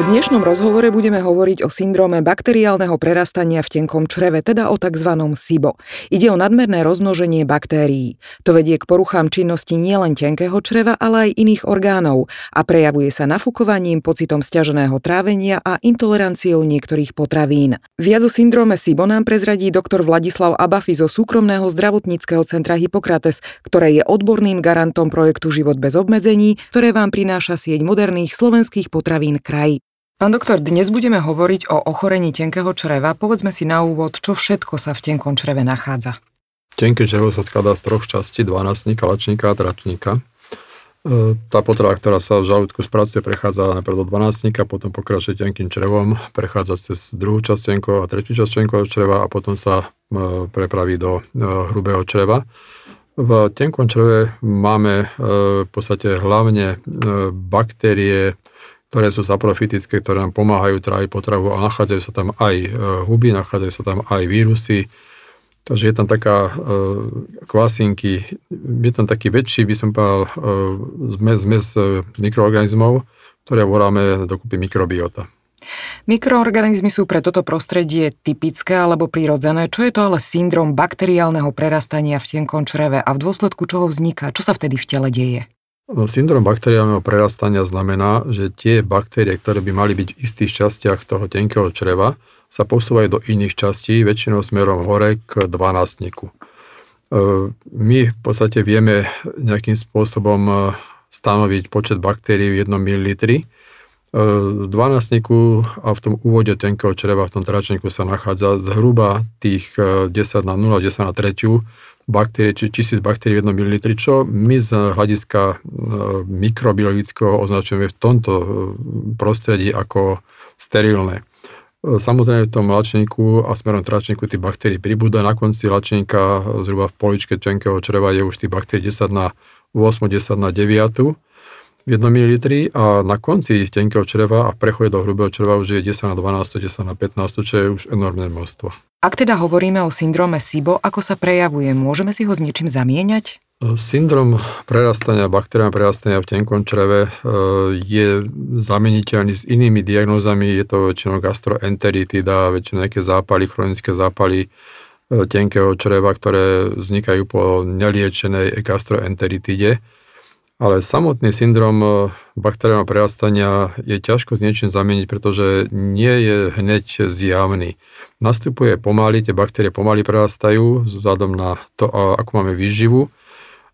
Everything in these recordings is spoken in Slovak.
V dnešnom rozhovore budeme hovoriť o syndróme bakteriálneho prerastania v tenkom čreve, teda o tzv. SIBO. Ide o nadmerné rozmnoženie baktérií. To vedie k poruchám činnosti nielen tenkého čreva, ale aj iných orgánov a prejavuje sa nafúkovaním, pocitom stiaženého trávenia a intoleranciou niektorých potravín. Viac o syndróme SIBO nám prezradí doktor Vladislav Abafi zo súkromného zdravotníckého centra Hippokrates, ktoré je odborným garantom projektu Život bez obmedzení, ktoré vám prináša sieť moderných slovenských potravín kraj. Pán doktor, dnes budeme hovoriť o ochorení tenkého čreva. Povedzme si na úvod, čo všetko sa v tenkom čreve nachádza. Tenké črevo sa skladá z troch častí, dvanáctnika, lačníka a tračníka. E, tá potrava, ktorá sa v žalúdku spracuje, prechádza najprv do dvanáctnika, potom pokračuje tenkým črevom, prechádza cez druhú časť tenko a tretiu časť tenkového čreva a potom sa e, prepraví do e, hrubého čreva. V tenkom čreve máme v podstate hlavne baktérie, ktoré sú saprofitické, ktoré nám pomáhajú tráviť potravu a nachádzajú sa tam aj e, huby, nachádzajú sa tam aj vírusy. Takže je tam taká e, kvasinky, je tam taký väčší, by som povedal, e, zmes, zmes mikroorganizmov, ktoré voláme dokupy mikrobiota. Mikroorganizmy sú pre toto prostredie typické alebo prirodzené. Čo je to ale syndrom bakteriálneho prerastania v tenkom čreve a v dôsledku čoho vzniká? Čo sa vtedy v tele deje? Syndrom bakteriálneho prerastania znamená, že tie baktérie, ktoré by mali byť v istých častiach toho tenkého čreva, sa posúvajú do iných častí, väčšinou smerom hore k dvanáctniku. E, my v podstate vieme nejakým spôsobom e, stanoviť počet baktérií v 1 ml. V dvanáctniku a v tom úvode tenkého čreva, v tom tračníku sa nachádza zhruba tých 10 e, na 0, 10 na 3 baktérie, či tisíc baktérií v 1 ml, čo my z hľadiska e, mikrobiologického označujeme v tomto e, prostredí ako sterilné. E, samozrejme v tom lačníku a smerom tračníku tých baktérií pribúda. Na konci lačníka zhruba v poličke tenkého čreva je už tých baktérií 10 na 8, 10 na 9 v 1 ml a na konci tenkého čreva a prechode do hrubého čreva už je 10 na 12, 10 na 15, čo je už enormné množstvo. Ak teda hovoríme o syndróme SIBO, ako sa prejavuje? Môžeme si ho s niečím zamieňať? Syndrom prerastania, bakteriálne prerastania v tenkom čreve e, je zameniteľný s inými diagnózami. Je to väčšinou gastroenteritida, väčšinou nejaké zápaly, chronické zápaly e, tenkého čreva, ktoré vznikajú po neliečenej gastroenteritide. Ale samotný syndrom e, bakteriálneho prerastania je ťažko s niečím zameniť, pretože nie je hneď zjavný. Nastupuje pomaly, tie baktérie pomaly prerastajú vzhľadom na to, ako máme výživu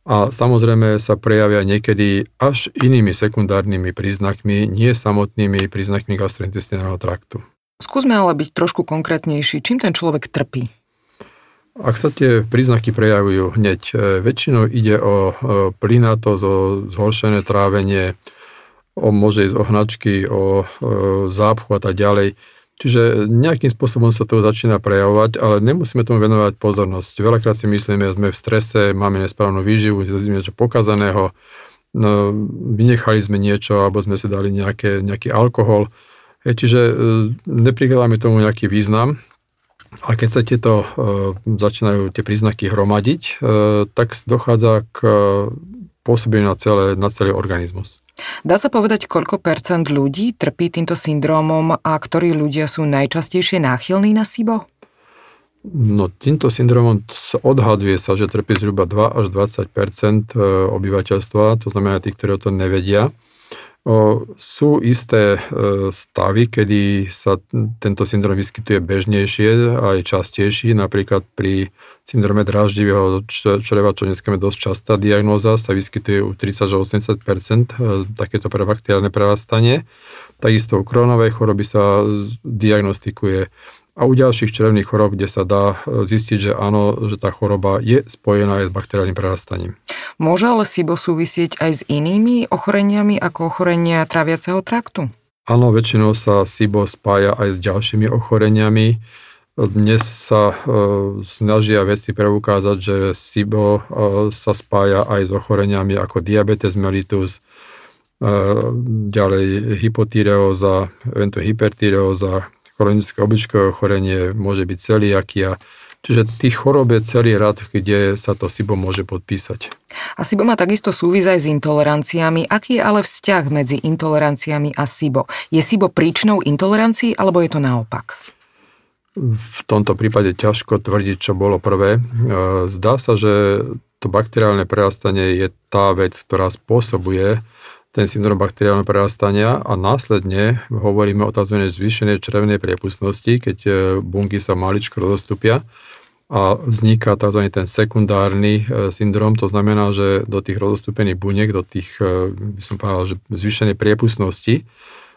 a samozrejme sa prejavia niekedy až inými sekundárnymi príznakmi, nie samotnými príznakmi gastrointestinálneho traktu. Skúsme ale byť trošku konkrétnejší. Čím ten človek trpí? Ak sa tie príznaky prejavujú hneď, e, väčšinou ide o e, plynatosť, o zhoršené trávenie, o môže ísť o hnačky, o e, zápchu a tak ďalej. Čiže nejakým spôsobom sa to začína prejavovať, ale nemusíme tomu venovať pozornosť. Veľakrát si myslíme, že sme v strese, máme nesprávnu výživu, niečo pokazaného, no, vynechali sme niečo, alebo sme si dali nejaké, nejaký alkohol. Čiže neprikladáme tomu nejaký význam, a keď sa tieto e, začínajú tie príznaky hromadiť, e, tak dochádza k e, pôsobeniu na, celé, na celý organizmus. Dá sa povedať, koľko percent ľudí trpí týmto syndrómom a ktorí ľudia sú najčastejšie náchylní na SIBO? No, týmto syndromom odhaduje sa, že trpí zhruba 2 až 20% obyvateľstva, to znamená tí, ktorí o to nevedia. Sú isté e, stavy, kedy sa tento syndrom vyskytuje bežnejšie a je častejší, napríklad pri syndrome dráždivého čreva, čo dneska je dosť častá diagnóza, sa vyskytuje u 30-80 e, takéto prebakteriálne prerastanie. Takisto u krónovej choroby sa diagnostikuje a u ďalších črevných chorob, kde sa dá e, zistiť, že áno, že tá choroba je spojená aj s bakteriálnym prerastaním. Môže ale SIBO súvisieť aj s inými ochoreniami ako ochorenia traviaceho traktu? Áno, väčšinou sa SIBO spája aj s ďalšími ochoreniami. Dnes sa e, snažia veci preukázať, že SIBO e, sa spája aj s ochoreniami ako diabetes mellitus, e, ďalej hypotyreóza, eventuálne hypertyreóza, chronické obličkové ochorenie, môže byť celiakia. Čiže tých chorób je celý rad, kde sa to SIBO môže podpísať. A SIBO má takisto súvis aj s intoleranciami. Aký je ale vzťah medzi intoleranciami a SIBO? Je SIBO príčnou intolerancií, alebo je to naopak? V tomto prípade ťažko tvrdiť, čo bolo prvé. E, zdá sa, že to bakteriálne prerastanie je tá vec, ktorá spôsobuje ten syndrom bakteriálneho prerastania a následne hovoríme o tzv. zvýšenej črevnej priepustnosti, keď e, bunky sa maličko rozostupia a vzniká tzv. ten sekundárny e, syndrom, to znamená, že do tých rozostupených buniek, do tých, e, by som povedal, že zvýšenej priepustnosti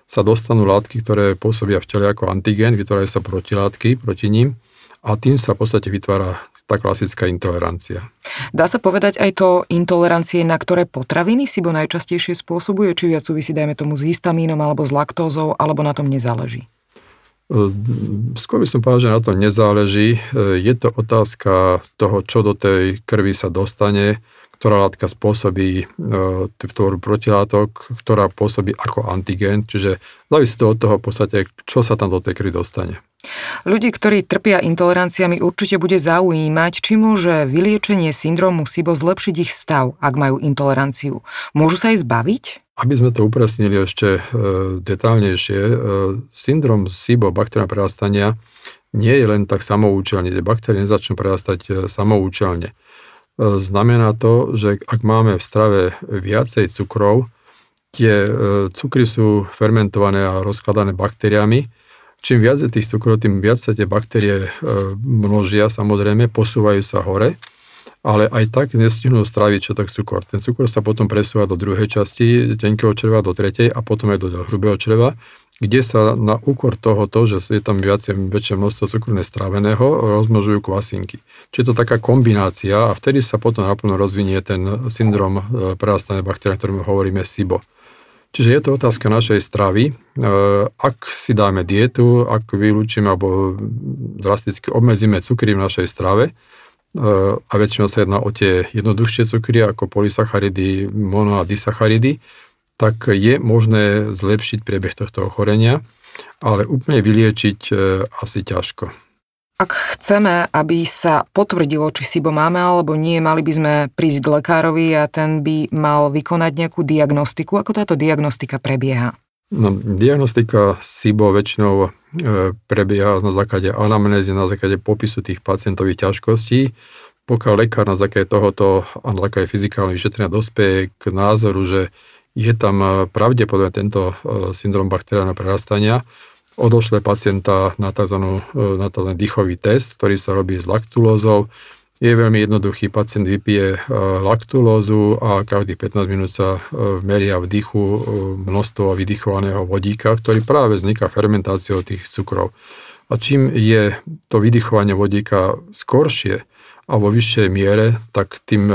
sa dostanú látky, ktoré pôsobia v tele ako antigen, vytvárajú sa protilátky proti ním a tým sa v podstate vytvára tá klasická intolerancia. Dá sa povedať aj to intolerancie, na ktoré potraviny SIBO najčastejšie spôsobuje, či viac súvisí, dajme tomu, s histamínom alebo s laktózou, alebo na tom nezáleží? Skôr by som povedal, že na to nezáleží. Je to otázka toho, čo do tej krvi sa dostane, ktorá látka spôsobí e, tvorbu protilátok, ktorá pôsobí ako antigen, čiže závisí to od toho v podstate, čo sa tam do tej krvi dostane. Ľudí, ktorí trpia intoleranciami, určite bude zaujímať, či môže vyliečenie syndromu SIBO zlepšiť ich stav, ak majú intoleranciu. Môžu sa aj zbaviť? Aby sme to upresnili ešte e, detálnejšie, e, syndrom SIBO, bakteriálne prerastania, nie je len tak samoučelne, tie baktérie nezačnú prerastať e, samoučelne. E, znamená to, že ak máme v strave viacej cukrov, tie e, cukry sú fermentované a rozkladané baktériami, čím viac je tých cukrov, tým viac sa tie baktérie e, množia, samozrejme, posúvajú sa hore ale aj tak nestihnú straviť čo tak cukor. Ten cukor sa potom presúva do druhej časti tenkého čreva, do tretej a potom aj do hrubého čreva, kde sa na úkor tohoto, že je tam viacej, väčšie množstvo cukru nestráveného, rozmnožujú kvasinky. Čiže je to taká kombinácia a vtedy sa potom naplno rozvinie ten syndrom e, prerastania baktérie, ktorým hovoríme SIBO. Čiže je to otázka našej stravy. E, ak si dáme dietu, ak vylúčime alebo drasticky obmedzíme cukry v našej strave, a väčšinou sa jedná o tie jednoduchšie cukry ako polysacharidy, mono a disacharidy, tak je možné zlepšiť priebeh tohto ochorenia, ale úplne vyliečiť e, asi ťažko. Ak chceme, aby sa potvrdilo, či SIBO máme alebo nie, mali by sme prísť k lekárovi a ten by mal vykonať nejakú diagnostiku. Ako táto diagnostika prebieha? No, diagnostika SIBO väčšinou e, prebieha na základe anamnézy, na základe popisu tých pacientových ťažkostí. Pokiaľ lekár na základe tohoto a na základe fyzikálneho vyšetrenia dospeje k názoru, že je tam e, pravdepodobne tento e, syndrom bakteriálneho prerastania, odošle pacienta na tzv. Na tzv. dýchový test, ktorý sa robí s laktulózou, je veľmi jednoduchý, pacient vypije e, laktulózu a každých 15 minút sa e, meria v dýchu e, množstvo vydychovaného vodíka, ktorý práve vzniká fermentáciou tých cukrov. A čím je to vydychovanie vodíka skoršie a vo vyššej miere, tak tým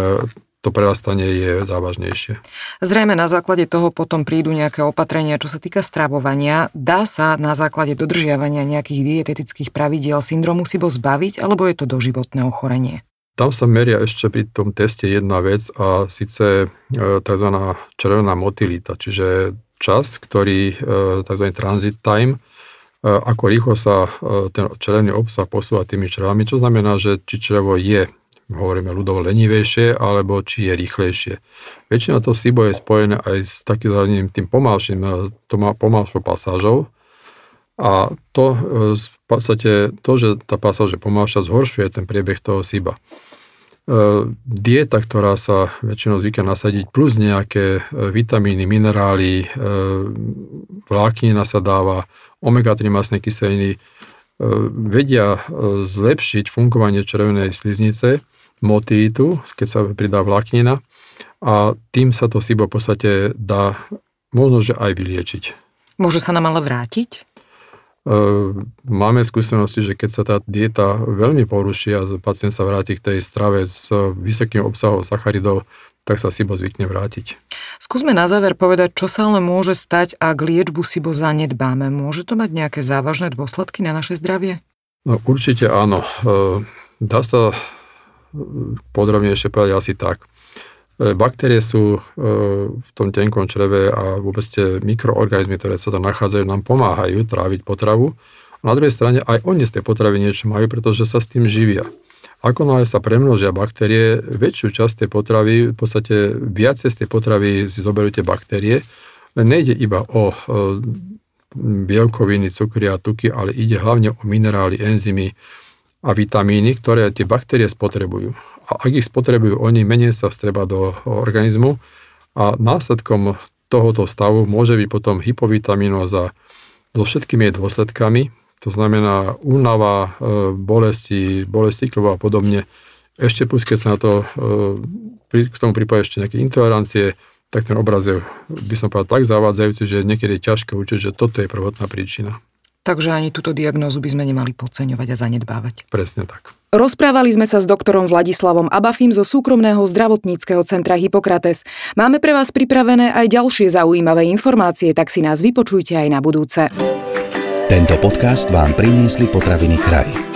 to prerastanie je závažnejšie. Zrejme na základe toho potom prídu nejaké opatrenia, čo sa týka stravovania. Dá sa na základe dodržiavania nejakých dietetických pravidiel syndromu SIBO zbaviť, alebo je to doživotné ochorenie? Tam sa meria ešte pri tom teste jedna vec a síce e, tzv. červená motilita, čiže čas, ktorý, e, tzv. transit time, e, ako rýchlo sa ten červený obsah posúva tými črevami, čo znamená, že či črevo je, hovoríme ľudovo lenivejšie, alebo či je rýchlejšie. Väčšina toho SIBO je spojené aj s takým tým pomalším, pomalšou pasážou, a to v podstate, to, že tá pasáž je pomalšia, zhoršuje ten priebeh toho SIBA. E, dieta, ktorá sa väčšinou zvykne nasadiť, plus nejaké e, vitamíny, minerály, vláknina sa dáva, omega-3 masné kyseliny, vedia zlepšiť fungovanie červenej sliznice, motilitu, keď sa pridá vláknina a tým sa to SIBO v podstate dá možno, že aj vyliečiť. Môže sa nám ale vrátiť? Ehm, máme skúsenosti, že keď sa tá dieta veľmi poruší a pacient sa vráti k tej strave s vysokým obsahom sacharidov, tak sa SIBO zvykne vrátiť. Skúsme na záver povedať, čo sa ale môže stať, ak liečbu SIBO zanedbáme. Môže to mať nejaké závažné dôsledky na naše zdravie? No, určite áno. Ehm, dá sa podrobnejšie povedať asi tak. E, baktérie sú e, v tom tenkom čreve a vôbec tie mikroorganizmy, ktoré sa tam nachádzajú, nám pomáhajú tráviť potravu Na druhej strane aj oni z tej potravy niečo majú, pretože sa s tým živia. Ako náhle sa premnožia baktérie, väčšiu časť tej potravy, v podstate viacej z tej potravy si zoberú tie baktérie, nejde iba o bielkoviny, cukry a tuky, ale ide hlavne o minerály, enzymy a vitamíny, ktoré tie baktérie spotrebujú. A ak ich spotrebujú oni, menej sa vstreba do organizmu a následkom tohoto stavu môže byť potom hypovitaminoza so všetkými jej dôsledkami, to znamená únava, e, bolesti, bolesti a podobne. Ešte plus, keď sa na to, e, k tomu pripoja ešte nejaké intolerancie, tak ten obraz je, by som povedal, tak zavádzajúci, že niekedy je ťažké učiť, že toto je prvotná príčina. Takže ani túto diagnózu by sme nemali podceňovať a zanedbávať. Presne tak. Rozprávali sme sa s doktorom Vladislavom Abafim zo súkromného zdravotníckého centra Hippokrates. Máme pre vás pripravené aj ďalšie zaujímavé informácie, tak si nás vypočujte aj na budúce. Tento podcast vám priniesli potraviny kraj.